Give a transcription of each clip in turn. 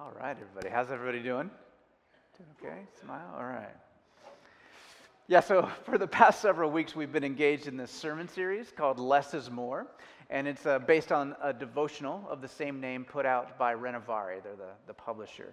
All right, everybody. How's everybody doing? Doing okay? Smile? All right. Yeah, so for the past several weeks, we've been engaged in this sermon series called Less is More. And it's uh, based on a devotional of the same name put out by Renovare, they're the, the publisher.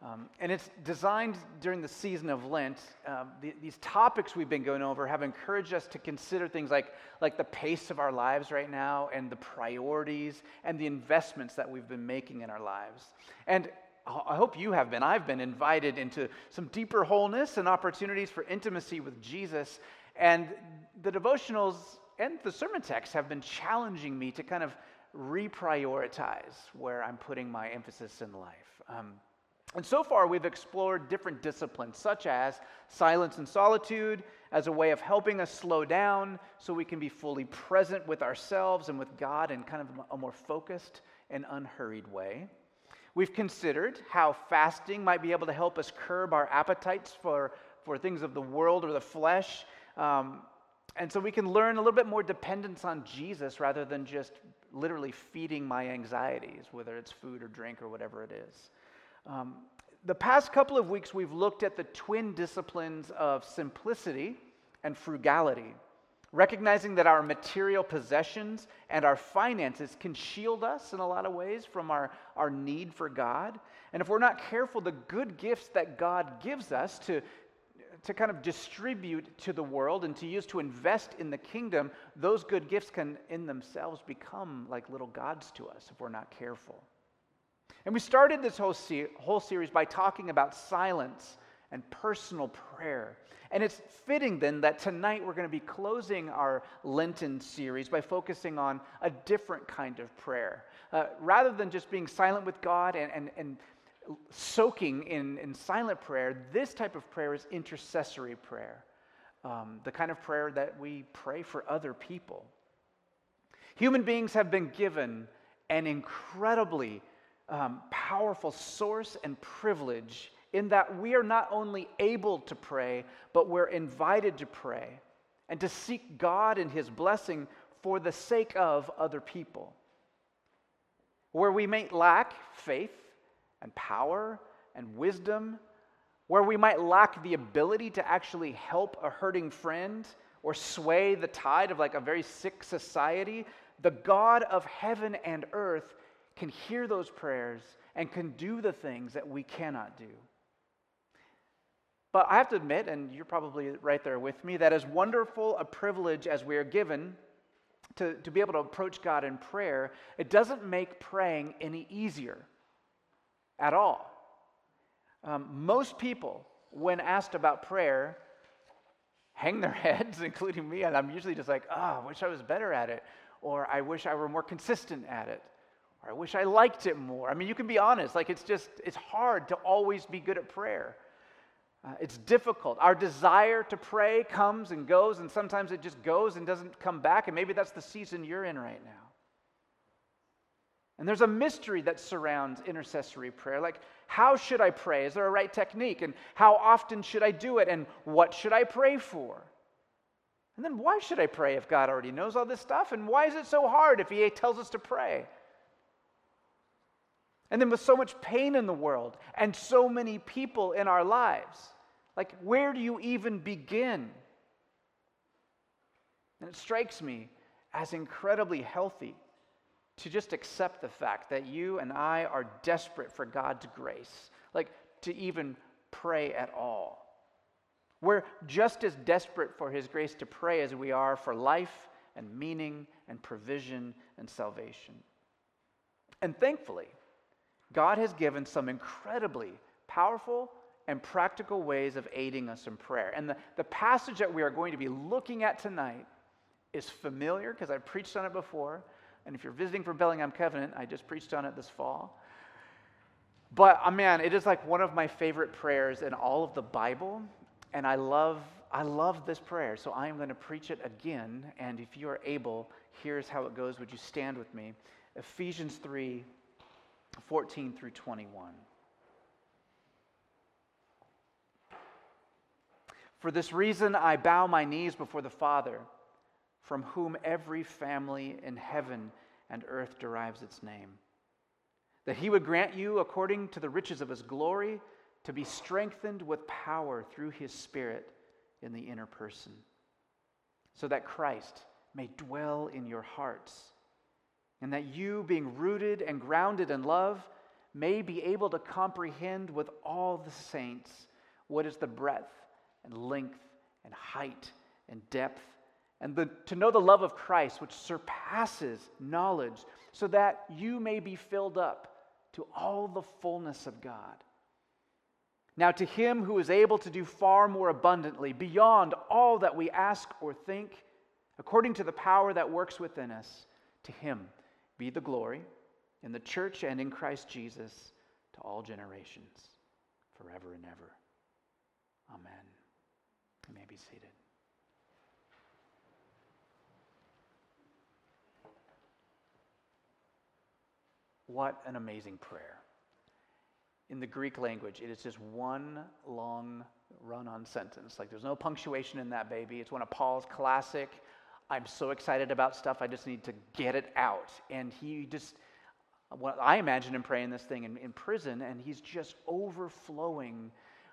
Um, and it's designed during the season of Lent. Um, the, these topics we've been going over have encouraged us to consider things like, like the pace of our lives right now, and the priorities, and the investments that we've been making in our lives. And I hope you have been. I've been invited into some deeper wholeness and opportunities for intimacy with Jesus. And the devotionals and the sermon texts have been challenging me to kind of reprioritize where I'm putting my emphasis in life. Um, and so far, we've explored different disciplines, such as silence and solitude, as a way of helping us slow down so we can be fully present with ourselves and with God in kind of a more focused and unhurried way. We've considered how fasting might be able to help us curb our appetites for, for things of the world or the flesh. Um, and so we can learn a little bit more dependence on Jesus rather than just literally feeding my anxieties, whether it's food or drink or whatever it is. Um, the past couple of weeks, we've looked at the twin disciplines of simplicity and frugality, recognizing that our material possessions and our finances can shield us in a lot of ways from our, our need for God. And if we're not careful, the good gifts that God gives us to, to kind of distribute to the world and to use to invest in the kingdom, those good gifts can in themselves become like little gods to us if we're not careful. And we started this whole, se- whole series by talking about silence and personal prayer. And it's fitting then that tonight we're going to be closing our Lenten series by focusing on a different kind of prayer. Uh, rather than just being silent with God and, and, and soaking in, in silent prayer, this type of prayer is intercessory prayer, um, the kind of prayer that we pray for other people. Human beings have been given an incredibly um, powerful source and privilege in that we are not only able to pray, but we're invited to pray and to seek God and His blessing for the sake of other people. Where we may lack faith and power and wisdom, where we might lack the ability to actually help a hurting friend or sway the tide of like a very sick society, the God of heaven and earth can hear those prayers and can do the things that we cannot do. But I have to admit, and you're probably right there with me, that as wonderful a privilege as we are given to, to be able to approach God in prayer, it doesn't make praying any easier at all. Um, most people, when asked about prayer, hang their heads, including me, and I'm usually just like, oh, I wish I was better at it, or I wish I were more consistent at it. Or I wish I liked it more. I mean, you can be honest. Like, it's just, it's hard to always be good at prayer. Uh, it's difficult. Our desire to pray comes and goes, and sometimes it just goes and doesn't come back. And maybe that's the season you're in right now. And there's a mystery that surrounds intercessory prayer. Like, how should I pray? Is there a right technique? And how often should I do it? And what should I pray for? And then, why should I pray if God already knows all this stuff? And why is it so hard if He tells us to pray? And then with so much pain in the world and so many people in our lives, like where do you even begin? And it strikes me as incredibly healthy to just accept the fact that you and I are desperate for God's grace, like to even pray at all. We're just as desperate for His grace to pray as we are for life and meaning and provision and salvation. And thankfully, God has given some incredibly powerful and practical ways of aiding us in prayer. And the, the passage that we are going to be looking at tonight is familiar because I've preached on it before. And if you're visiting from Bellingham Covenant, I just preached on it this fall. But uh, man, it is like one of my favorite prayers in all of the Bible. And I love, I love this prayer. So I am going to preach it again. And if you are able, here's how it goes. Would you stand with me? Ephesians 3 14 through 21. For this reason, I bow my knees before the Father, from whom every family in heaven and earth derives its name that he would grant you, according to the riches of his glory, to be strengthened with power through his Spirit in the inner person, so that Christ may dwell in your hearts, and that you, being rooted and grounded in love, may be able to comprehend with all the saints what is the breadth and length and height and depth, and the, to know the love of Christ, which surpasses knowledge, so that you may be filled up to all the fullness of God. Now, to him who is able to do far more abundantly, beyond all that we ask or think, according to the power that works within us, to him be the glory in the church and in Christ Jesus to all generations, forever and ever. Amen. You may be seated. What an amazing prayer. In the Greek language, it is just one long run on sentence. Like there's no punctuation in that baby. It's one of Paul's classic, I'm so excited about stuff, I just need to get it out. And he just, well, I imagine him praying this thing in, in prison, and he's just overflowing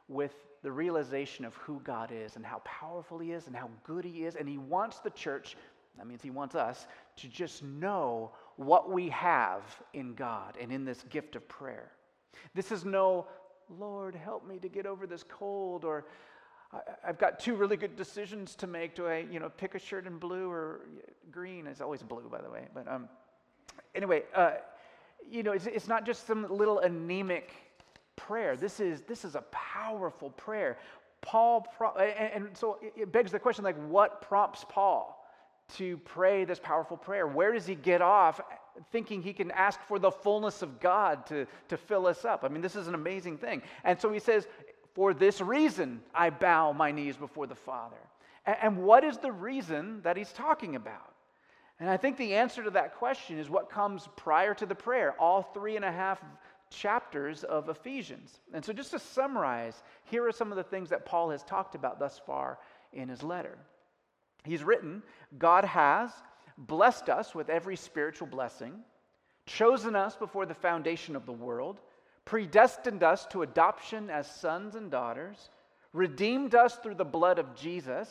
with the realization of who God is and how powerful He is and how good He is. And He wants the church, that means He wants us, to just know what we have in God and in this gift of prayer. This is no, Lord, help me to get over this cold, or I've got two really good decisions to make. Do I, you know, pick a shirt in blue or green? It's always blue, by the way. But um, anyway, uh, you know, it's, it's not just some little anemic prayer. This is this is a powerful prayer. Paul, and, and so it begs the question, like, what prompts Paul? to pray this powerful prayer? Where does he get off thinking he can ask for the fullness of God to, to fill us up? I mean, this is an amazing thing. And so he says, For this reason I bow my knees before the Father. And, what is the reason that he's talking about? And I think the answer to that question is what comes prior to the prayer, all three and a half chapters of Ephesians. And so, just to summarize, here are some of the things that Paul has talked about thus far in his letter. He's written, God has blessed us with every spiritual blessing, chosen us before the foundation of the world, predestined us to adoption as sons and daughters, redeemed us through the blood of Jesus,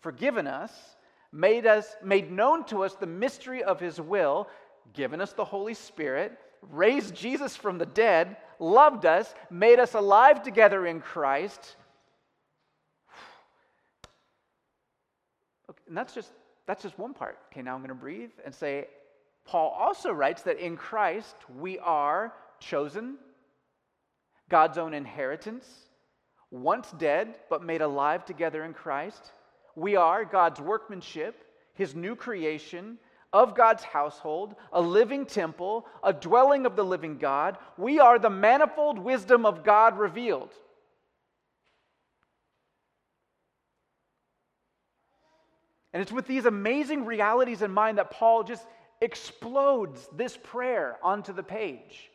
forgiven us, made us made known to us the mystery of his will, given us the Holy Spirit, raised Jesus from the dead, loved us, made us alive together in Christ, And that's just that's just one part. Okay, now I'm going to breathe and say Paul also writes that in Christ we are chosen, God's own inheritance, once dead but made alive together in Christ. We are God's workmanship, his new creation, of God's household, a living temple, a dwelling of the living God. We are the manifold wisdom of God revealed. And it's with these amazing realities in mind that Paul just explodes this prayer onto the page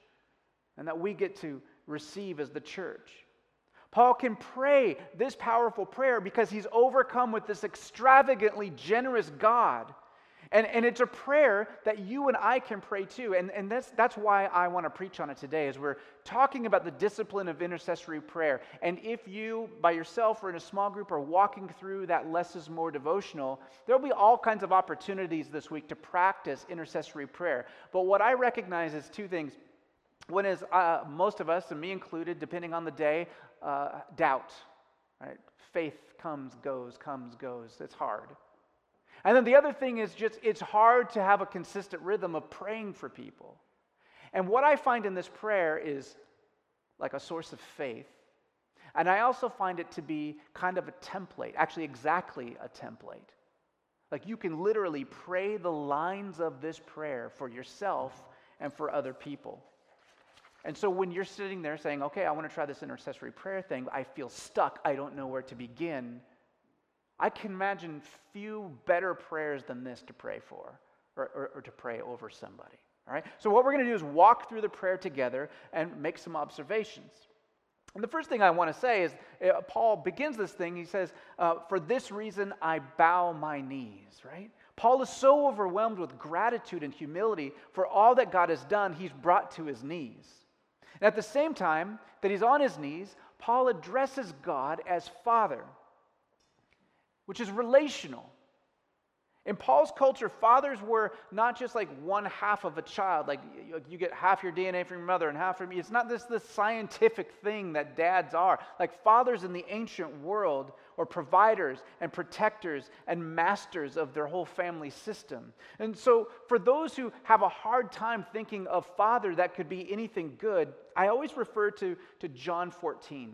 and that we get to receive as the church. Paul can pray this powerful prayer because he's overcome with this extravagantly generous God and, and it's a prayer that you and I can pray too. And, and that's, that's why I want to preach on it today, as we're talking about the discipline of intercessory prayer. And if you, by yourself or in a small group, are walking through that less is more devotional, there'll be all kinds of opportunities this week to practice intercessory prayer. But what I recognize is two things. One is uh, most of us, and me included, depending on the day, uh, doubt. Right? Faith comes, goes, comes, goes. It's hard. And then the other thing is just it's hard to have a consistent rhythm of praying for people. And what I find in this prayer is like a source of faith. And I also find it to be kind of a template, actually, exactly a template. Like you can literally pray the lines of this prayer for yourself and for other people. And so when you're sitting there saying, okay, I want to try this intercessory prayer thing, I feel stuck, I don't know where to begin I can imagine few better prayers than this to pray for or, or, or to pray over somebody. All right? So, what we're going to do is walk through the prayer together and make some observations. And the first thing I want to say is uh, Paul begins this thing. He says, uh, For this reason I bow my knees, right? Paul is so overwhelmed with gratitude and humility for all that God has done, he's brought to his knees. And at the same time that he's on his knees, Paul addresses God as Father, which is relational. In Paul's culture, fathers were not just like one half of a child, like you get half your DNA from your mother and half from you. It's not this, this scientific thing that dads are. Like fathers in the ancient world or providers and protectors and masters of their whole family system. And so, for those who have a hard time thinking of father that could be anything good, I always refer to, to John 14.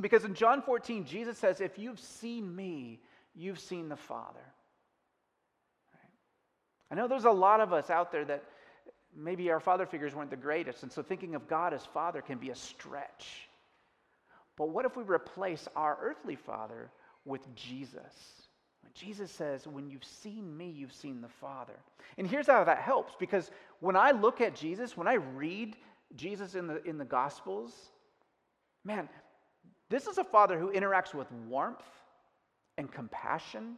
Because in John 14, Jesus says, If you've seen me, you've seen the Father. I know there's a lot of us out there that maybe our father figures weren't the greatest, and so thinking of God as father can be a stretch. But what if we replace our earthly father with Jesus? Jesus says, When you've seen me, you've seen the Father. And here's how that helps because when I look at Jesus, when I read Jesus in the, in the Gospels, man, this is a Father who interacts with warmth and compassion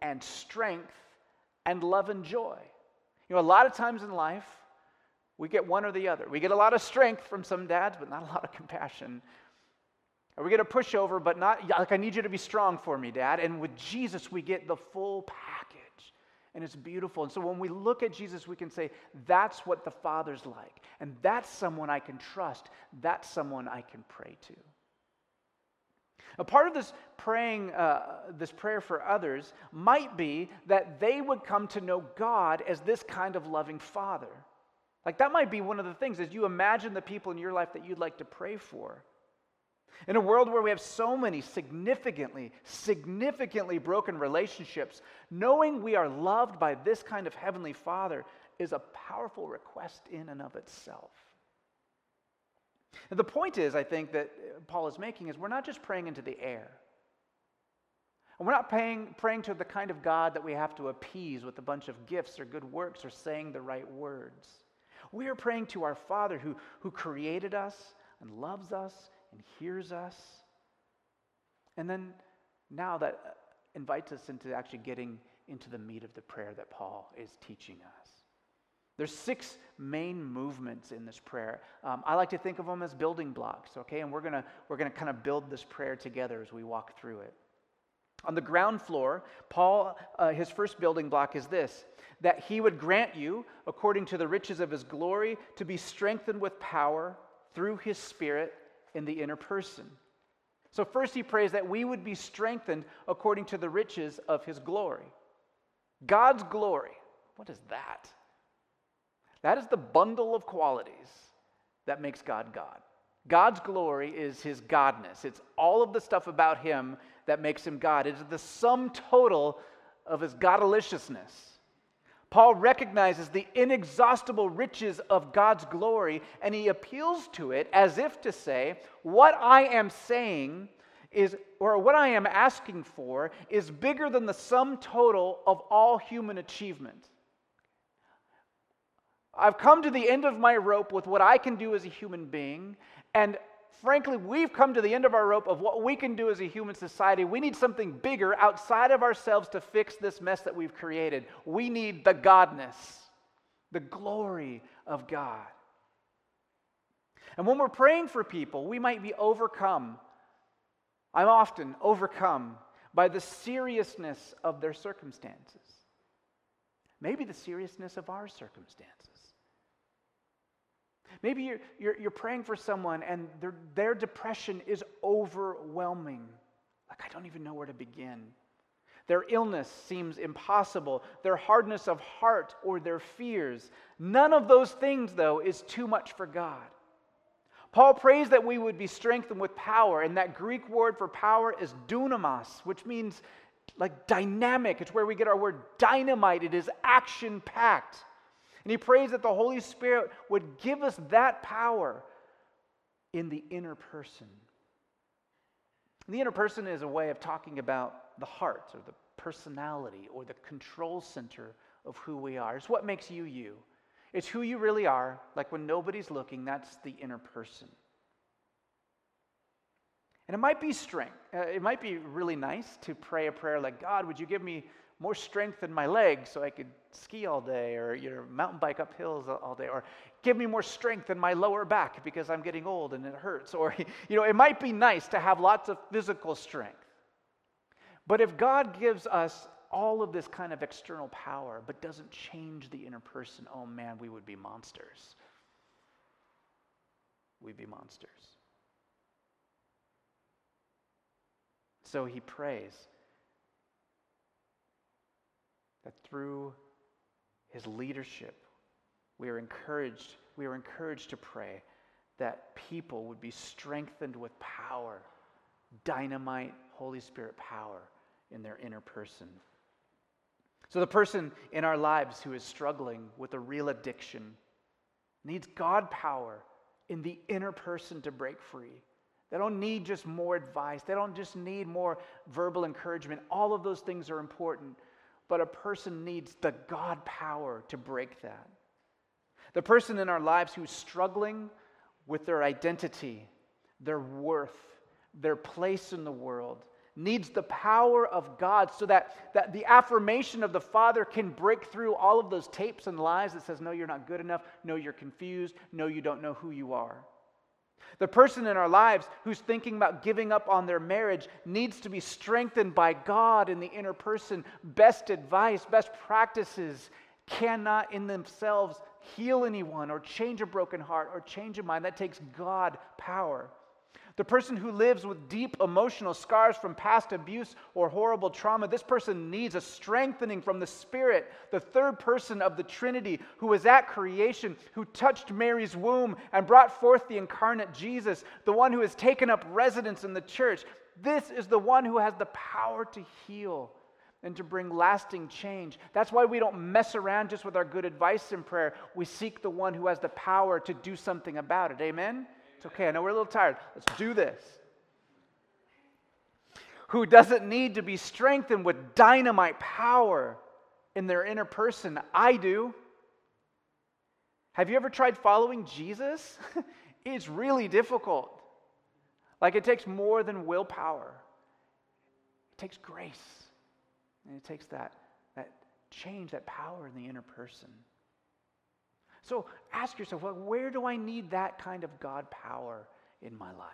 and strength and love and joy. You know, a lot of times in life, we get one or the other. We get a lot of strength from some dads, but not a lot of compassion. Or we get a pushover, but not like, I need you to be strong for me, dad. And with Jesus, we get the full package. And it's beautiful. And so when we look at Jesus, we can say, that's what the Father's like. And that's someone I can trust. That's someone I can pray to. A part of this praying, uh, this prayer for others might be that they would come to know God as this kind of loving Father. Like that might be one of the things as you imagine the people in your life that you'd like to pray for. In a world where we have so many significantly, significantly broken relationships, knowing we are loved by this kind of Heavenly Father is a powerful request in and of itself. And the point is, I think, that Paul is making is we're not just praying into the air. And we're not praying, praying to the kind of God that we have to appease with a bunch of gifts or good works or saying the right words. We are praying to our Father who, who created us and loves us and hears us. And then now that uh, invites us into actually getting into the meat of the prayer that Paul is teaching us. There's six main movements in this prayer. Um, I like to think of them as building blocks, okay? And we're gonna we're gonna kind of build this prayer together as we walk through it. On the ground floor, Paul, uh, his first building block is this that he would grant you, according to the riches of his glory, to be strengthened with power through his spirit in the inner person. So, first, he prays that we would be strengthened according to the riches of his glory. God's glory. What is that? That is the bundle of qualities that makes God God. God's glory is his godness. It's all of the stuff about him that makes him God. It is the sum total of his godaliciousness. Paul recognizes the inexhaustible riches of God's glory and he appeals to it as if to say, What I am saying is, or what I am asking for, is bigger than the sum total of all human achievement. I've come to the end of my rope with what I can do as a human being. And frankly, we've come to the end of our rope of what we can do as a human society. We need something bigger outside of ourselves to fix this mess that we've created. We need the Godness, the glory of God. And when we're praying for people, we might be overcome. I'm often overcome by the seriousness of their circumstances. Maybe the seriousness of our circumstances. Maybe you're, you're, you're praying for someone and their, their depression is overwhelming. Like, I don't even know where to begin. Their illness seems impossible, their hardness of heart or their fears. None of those things, though, is too much for God. Paul prays that we would be strengthened with power, and that Greek word for power is dunamis, which means like dynamic. It's where we get our word dynamite, it is action packed. And he prays that the Holy Spirit would give us that power in the inner person. The inner person is a way of talking about the heart or the personality or the control center of who we are. It's what makes you you. It's who you really are. Like when nobody's looking, that's the inner person. And it might be strength. Uh, it might be really nice to pray a prayer like, God, would you give me more strength in my legs so I could ski all day or you know, mountain bike up hills all day or give me more strength in my lower back because I'm getting old and it hurts or you know it might be nice to have lots of physical strength. But if God gives us all of this kind of external power but doesn't change the inner person, oh man, we would be monsters. We'd be monsters. So he prays that through his leadership, we are encouraged, we are encouraged to pray that people would be strengthened with power, dynamite Holy Spirit power in their inner person. So, the person in our lives who is struggling with a real addiction needs God power in the inner person to break free. They don't need just more advice, they don't just need more verbal encouragement. All of those things are important but a person needs the God power to break that. The person in our lives who's struggling with their identity, their worth, their place in the world, needs the power of God so that, that the affirmation of the Father can break through all of those tapes and lies that says, no, you're not good enough, no, you're confused, no, you don't know who you are. The person in our lives who's thinking about giving up on their marriage needs to be strengthened by God in the inner person. Best advice, best practices cannot in themselves heal anyone or change a broken heart or change a mind. That takes God power. The person who lives with deep emotional scars from past abuse or horrible trauma, this person needs a strengthening from the Spirit, the third person of the Trinity who was at creation, who touched Mary's womb and brought forth the incarnate Jesus, the one who has taken up residence in the church. This is the one who has the power to heal and to bring lasting change. That's why we don't mess around just with our good advice in prayer. We seek the one who has the power to do something about it. Amen? It's okay. I know we're a little tired. Let's do this. Who doesn't need to be strengthened with dynamite power in their inner person? I do. Have you ever tried following Jesus? it's really difficult. Like it takes more than willpower, it takes grace. And it takes that, that change, that power in the inner person. So ask yourself, well, where do I need that kind of God power in my life?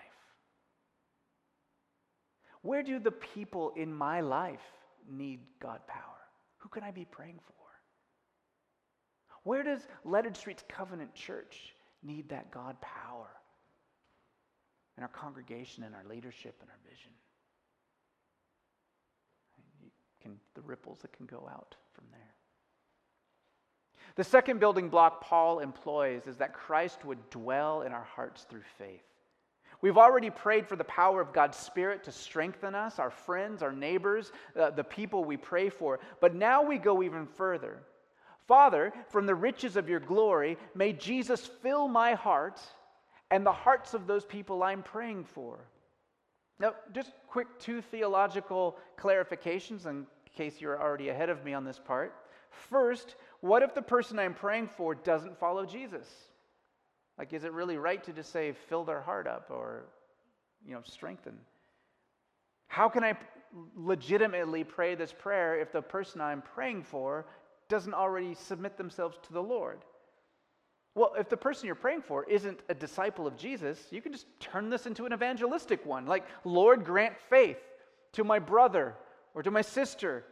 Where do the people in my life need God power? Who can I be praying for? Where does Leonard Street's Covenant Church need that God power? In our congregation, in our leadership, in our vision. Can, the ripples that can go out from there. The second building block Paul employs is that Christ would dwell in our hearts through faith. We've already prayed for the power of God's Spirit to strengthen us, our friends, our neighbors, uh, the people we pray for. But now we go even further. Father, from the riches of your glory, may Jesus fill my heart and the hearts of those people I'm praying for. Now, just quick two theological clarifications in case you're already ahead of me on this part. First, what if the person I'm praying for doesn't follow Jesus? Like, is it really right to just say, fill their heart up or, you know, strengthen? How can I legitimately pray this prayer if the person I'm praying for doesn't already submit themselves to the Lord? Well, if the person you're praying for isn't a disciple of Jesus, you can just turn this into an evangelistic one. Like, Lord, grant faith to my brother or to my sister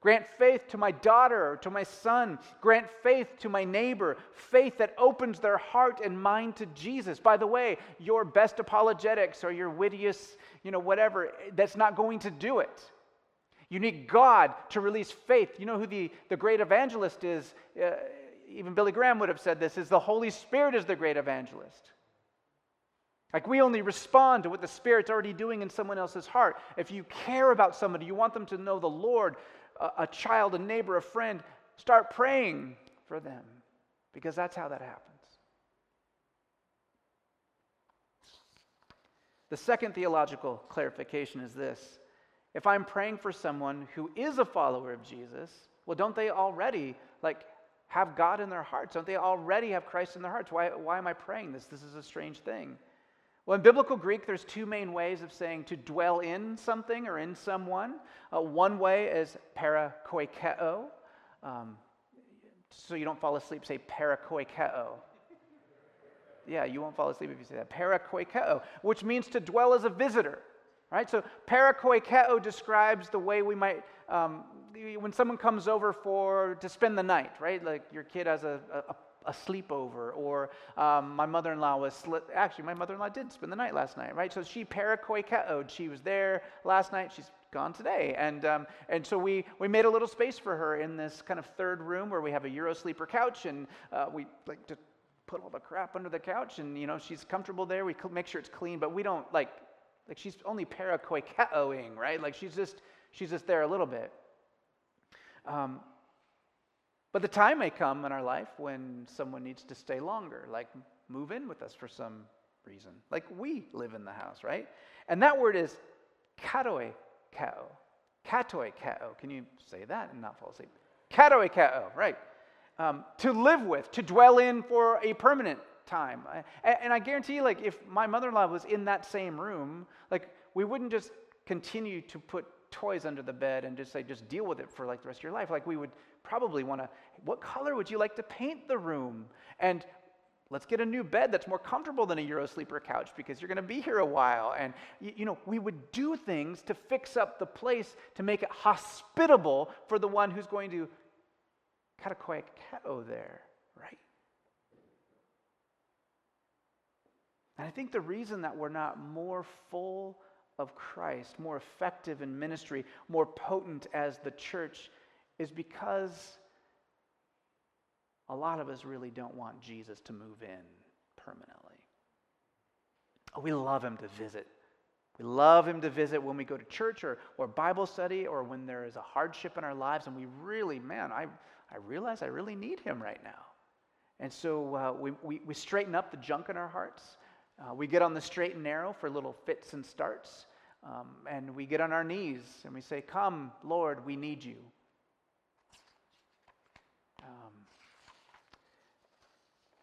Grant faith to my daughter or to my son. Grant faith to my neighbor. Faith that opens their heart and mind to Jesus. By the way, your best apologetics or your wittiest, you know, whatever, that's not going to do it. You need God to release faith. You know who the, the great evangelist is? Uh, even Billy Graham would have said this is the Holy Spirit is the great evangelist. Like we only respond to what the Spirit's already doing in someone else's heart. If you care about somebody, you want them to know the Lord, a, child, a neighbor, a friend, start praying for them because that's how that happens. The second theological clarification is this if I'm praying for someone who is a follower of Jesus, well, don't they already like have God in their hearts? Don't they already have Christ in their hearts? Why, why am I praying this? This is a strange thing. Well, in biblical Greek, there's two main ways of saying to dwell in something or in someone. Uh, one way is parakoikeo. Um, so you don't fall asleep, say parakoikeo. Yeah, you won't fall asleep if you say that. Parakoikeo, which means to dwell as a visitor. Right? So parakoikeo describes the way we might, um, when someone comes over for to spend the night, right? Like your kid has a, a, a sleepover, or um, my mother-in-law was actually my mother-in-law did spend the night last night, right? So she parakoikeoed. She was there last night. She's gone today, and um, and so we we made a little space for her in this kind of third room where we have a Euro sleeper couch, and uh, we like to put all the crap under the couch, and you know she's comfortable there. We make sure it's clean, but we don't like like she's only parakoikeoing, right? Like she's just she's just there a little bit. Um, but the time may come in our life when someone needs to stay longer, like move in with us for some reason. Like we live in the house, right? And that word is katoe kao. Katoe kao. Can you say that and not fall asleep? Katoikeo, right. Um, to live with, to dwell in for a permanent time. And, and I guarantee you, like, if my mother in law was in that same room, like, we wouldn't just continue to put toys under the bed and just say, just deal with it for like the rest of your life. Like, we would probably want to, what color would you like to paint the room? And let's get a new bed that's more comfortable than a Euro sleeper couch because you're going to be here a while. And, you, you, know, we would do things to fix up the place to make it hospitable for the one who's going to katakoya kao there, right? And I think the reason that we're not more full of Christ, more effective in ministry, more potent as the church is because a lot of us really don't want Jesus to move in permanently. We love him to visit. We love him to visit when we go to church or, or Bible study or when there is a hardship in our lives and we really, man, I, I realize I really need him right now. And so uh, we, we, we, straighten up the junk in our hearts. Uh, we get on the straight and narrow for little fits and starts. Um, and we get on our knees and we say, Come, Lord, we need you. Um,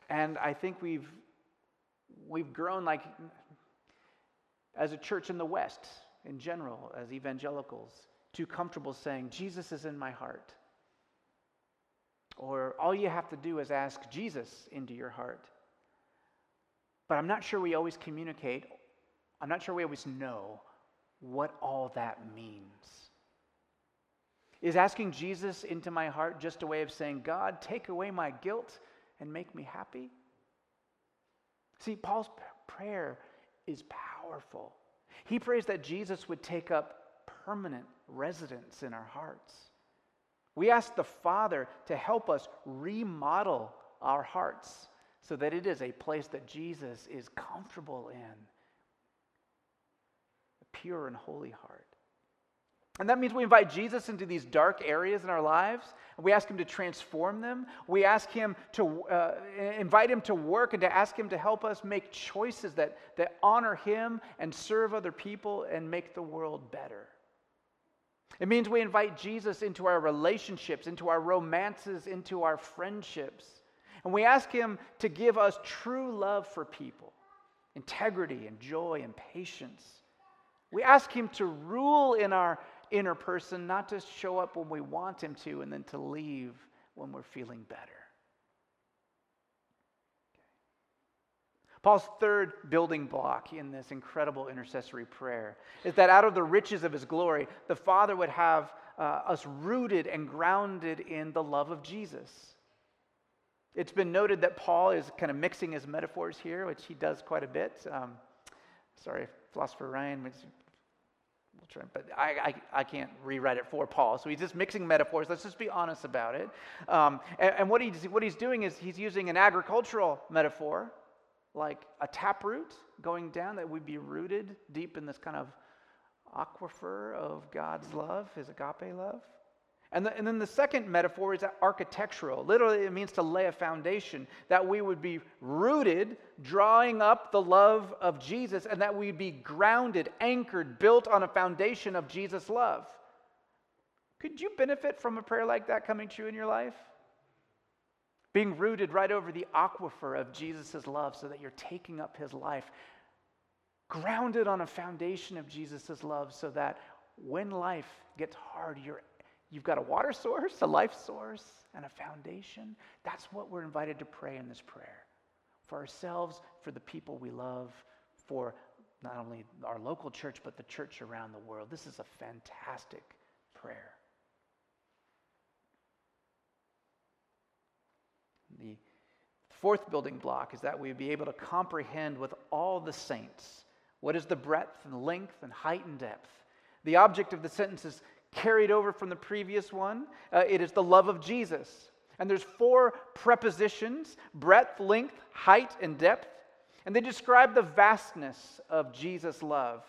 and I think we've, we've grown like, as a church in the West in general, as evangelicals, too comfortable saying, Jesus is in my heart. Or all you have to do is ask Jesus into your heart. But I'm not sure we always communicate, I'm not sure we always know what all that means. Is asking Jesus into my heart just a way of saying, God, take away my guilt and make me happy? See, Paul's prayer is powerful. He prays that Jesus would take up permanent residence in our hearts. We ask the Father to help us remodel our hearts so that it is a place that Jesus is comfortable in. A pure and holy heart. And that means we invite Jesus into these dark areas in our lives. We ask him to transform them. We ask him to uh, invite him to work and to ask him to help us make choices that, that honor him and serve other people and make the world better. It means we invite Jesus into our relationships, into our romances, into our friendships. And we ask him to give us true love for people, integrity and joy and patience. We ask him to rule in our inner person, not to show up when we want Him to and then to leave when we're feeling better. Paul's third building block in this incredible intercessory prayer is that out of the riches of his glory, the Father would have uh, us rooted and grounded in the love of Jesus. It's been noted that Paul is kind of mixing his metaphors here, which he does quite a bit. Um, sorry, philosopher Ryan We'll try, but I, I, I, can't rewrite it for Paul. So he's just mixing metaphors. Let's just be honest about it. Um, and, and what, he's, what he's doing is he's using an agricultural metaphor, like a taproot going down that would be rooted deep in this kind of aquifer of God's love, his agape love. And, the, and then the second metaphor is architectural. Literally, it means to lay a foundation, that we would be rooted, drawing up the love of Jesus, and that we'd be grounded, anchored, built on a foundation of Jesus' love. Could you benefit from a prayer like that coming true in your life? Being rooted right over the aquifer of Jesus' love so that you're taking up his life, grounded on a foundation of Jesus' love so that when life gets hard, you're, you've got a water source, a life source, and a foundation. That's what we're invited to pray in this prayer for ourselves, for the people we love, for not only our local church, but the church around the world. This is a fantastic prayer. The fourth building block is that we be able to comprehend with all the saints what is the breadth and length and height and depth. The object of the sentence is carried over from the previous one. Uh, it is the love of Jesus. And there's four prepositions breadth, length, height, and depth. And they describe the vastness of Jesus' love.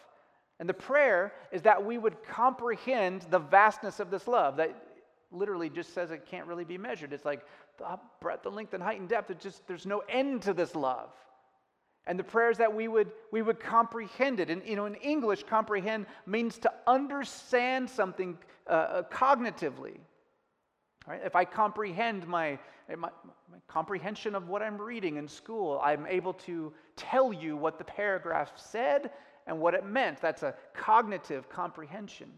And the prayer is that we would comprehend the vastness of this love. That literally just says it can't really be measured. It's like the breadth, the length, and height and depth. It just there's no end to this love. And the prayers that we would we would comprehend it. And you know, in English, comprehend means to understand something uh, uh cognitively. Right? If I comprehend my, my, my comprehension of what I'm reading in school, I'm able to tell you what the paragraph said and what it meant. That's a cognitive comprehension.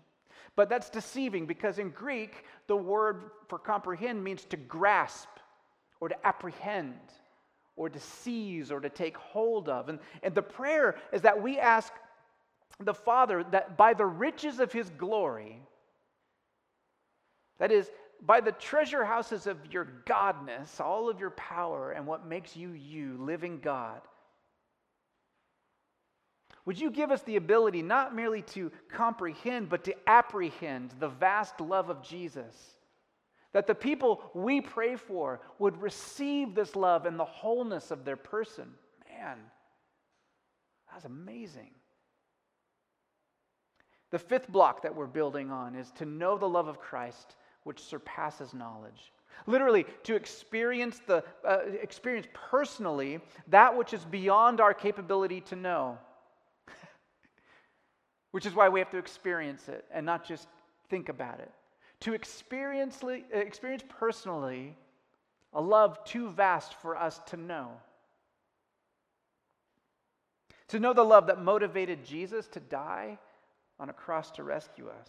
But that's deceiving because in Greek, the word for comprehend means to grasp or to apprehend or to seize or to take hold of. And, and the prayer is that we ask the Father that by the riches of his glory, that is, by the treasure houses of your godness, all of your power and what makes you you, living God, would you give us the ability not merely to comprehend, but to apprehend the vast love of Jesus? That the people we pray for would receive this love in the wholeness of their person. Man, that's amazing. The fifth block that we're building on is to know the love of Christ, which surpasses knowledge. Literally, to experience, the, uh, experience personally that which is beyond our capability to know. Which is why we have to experience it and not just think about it. To experience, uh, experience personally a love too vast for us to know. To know the love that motivated Jesus to die on a cross to rescue us.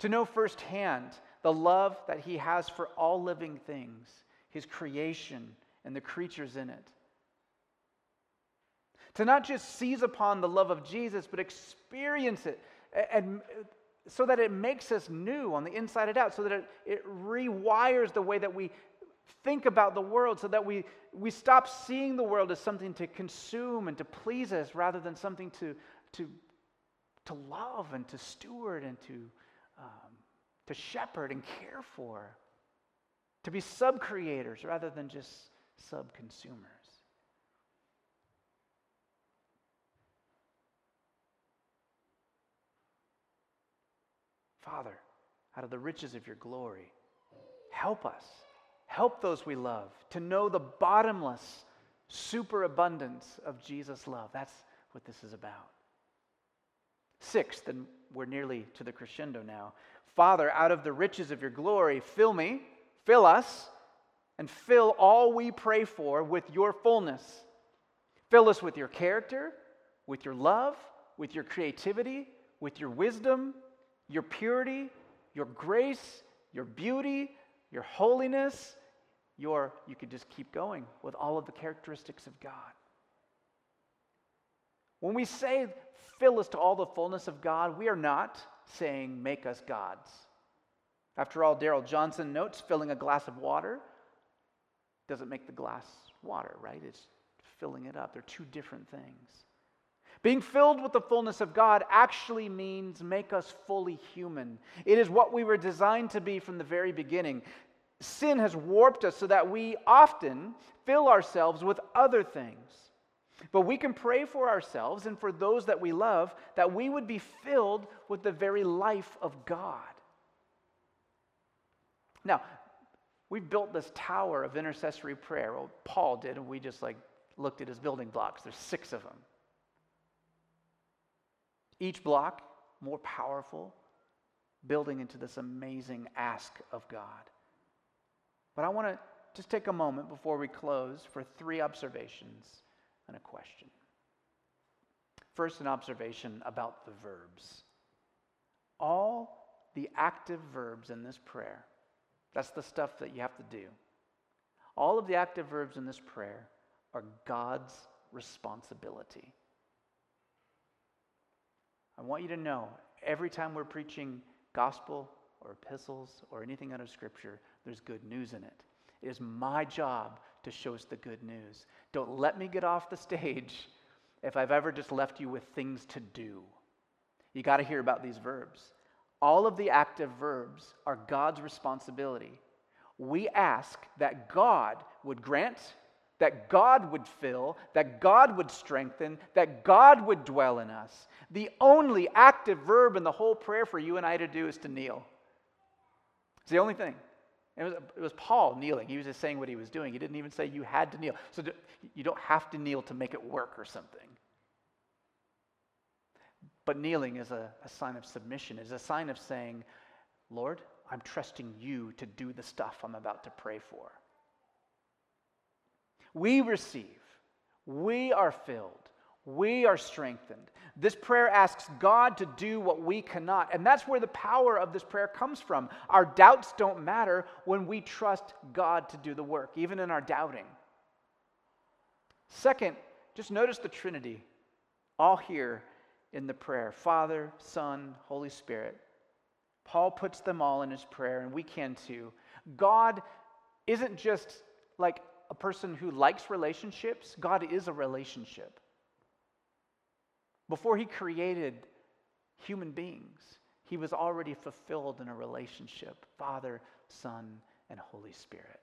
To know firsthand the love that he has for all living things, his creation, and the creatures in it to not just seize upon the love of Jesus, but experience it and so that it makes us new on the inside and out, so that it, it rewires the way that we think about the world, so that we, we stop seeing the world as something to consume and to please us rather than something to, to, to love and to steward and to, um, to shepherd and care for, to be sub creators rather than just sub consumers. Father, out of the riches of your glory, help us, help those we love to know the bottomless superabundance of Jesus' love. That's what this is about. Sixth, and we're nearly to the crescendo now. Father, out of the riches of your glory, fill me, fill us, and fill all we pray for with your fullness. Fill us with your character, with your love, with your creativity, with your wisdom, your purity, your grace, your beauty, your holiness, your, you could just keep going with all of the characteristics of God. When we say fill us to all the fullness of God, we are not saying make us gods. After all, Darrell Johnson notes filling a glass of water doesn't make the glass water, right? It's filling it up. They're two different things. Being filled with the fullness of God actually means make us fully human. It is what we were designed to be from the very beginning. Sin has warped us so that we often fill ourselves with other things. But we can pray for ourselves and for those that we love that we would be filled with the very life of God. Now, we built this tower of intercessory prayer. Well, Paul did, and we just like looked at his building blocks. There's six of them. Each block more powerful, building into this amazing ask of God. But I want to just take a moment before we close for three observations and a question. First, an observation about the verbs. All the active verbs in this prayer, that's the stuff that you have to do. All of the active verbs in this prayer are God's responsibility. I want you to know every time we're preaching gospel or epistles or anything out of Scripture, there's good news in it. It is my job to show us the good news. Don't let me get off the stage if I've ever just left you with things to do. You got to hear about these verbs. All of the active verbs are God's responsibility. We ask that God would grant, that God would fill, that God would strengthen, that God would dwell in us. The only active verb in the whole prayer for you and I to do is to kneel. It's the only thing. It was, it was Paul kneeling. He was just saying what he was doing. He didn't even say you had to kneel. So you don't have to kneel to make it work or something. But kneeling is a, a sign of submission, is a sign of saying, Lord, I'm trusting you to do the stuff I'm about to pray for. We receive, we are filled, we are strengthened. This prayer asks God to do what we cannot. And that's where the power of this prayer comes from. Our doubts don't matter when we trust God to do the work, even in our doubting. Second, just notice the Trinity all here in the prayer Father, Son, Holy Spirit. Paul puts them all in his prayer, and we can too. God isn't just like a person who likes relationships, God is a relationship. Before he created human beings, he was already fulfilled in a relationship Father, Son, and Holy Spirit.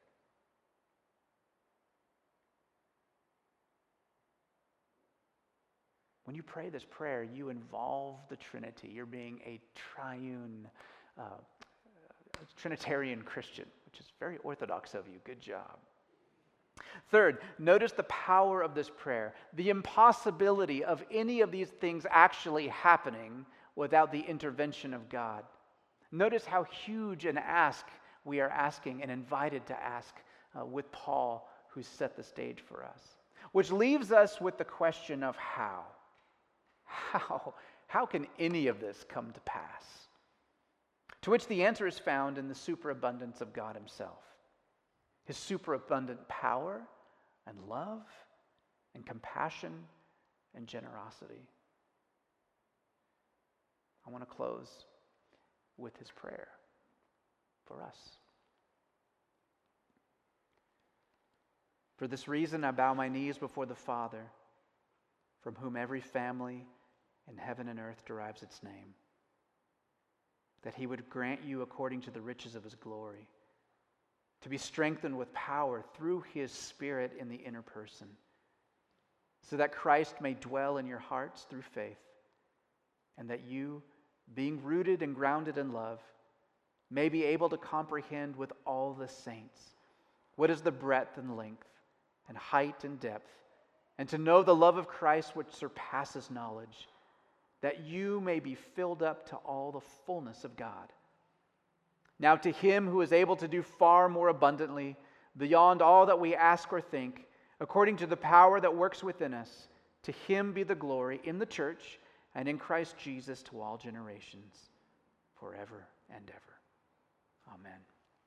When you pray this prayer, you involve the Trinity. You're being a triune, uh, Trinitarian Christian, which is very orthodox of you. Good job. Third, notice the power of this prayer, the impossibility of any of these things actually happening without the intervention of God. Notice how huge an ask we are asking and invited to ask uh, with Paul, who set the stage for us. Which leaves us with the question of how. How? How can any of this come to pass? To which the answer is found in the superabundance of God Himself his superabundant power and love and compassion and generosity. I want to close with his prayer for us. For this reason, I bow my knees before the Father, from whom every family in heaven and earth derives its name, that he would grant you according to the riches of his glory to be strengthened with power through his Spirit in the inner person, so that Christ may dwell in your hearts through faith, and that you, being rooted and grounded in love, may be able to comprehend with all the saints what is the breadth and length, and height and depth, and to know the love of Christ which surpasses knowledge, that you may be filled up to all the fullness of God. Now, to him who is able to do far more abundantly, beyond all that we ask or think, according to the power that works within us, to him be the glory in the church and in Christ Jesus to all generations, forever and ever. Amen.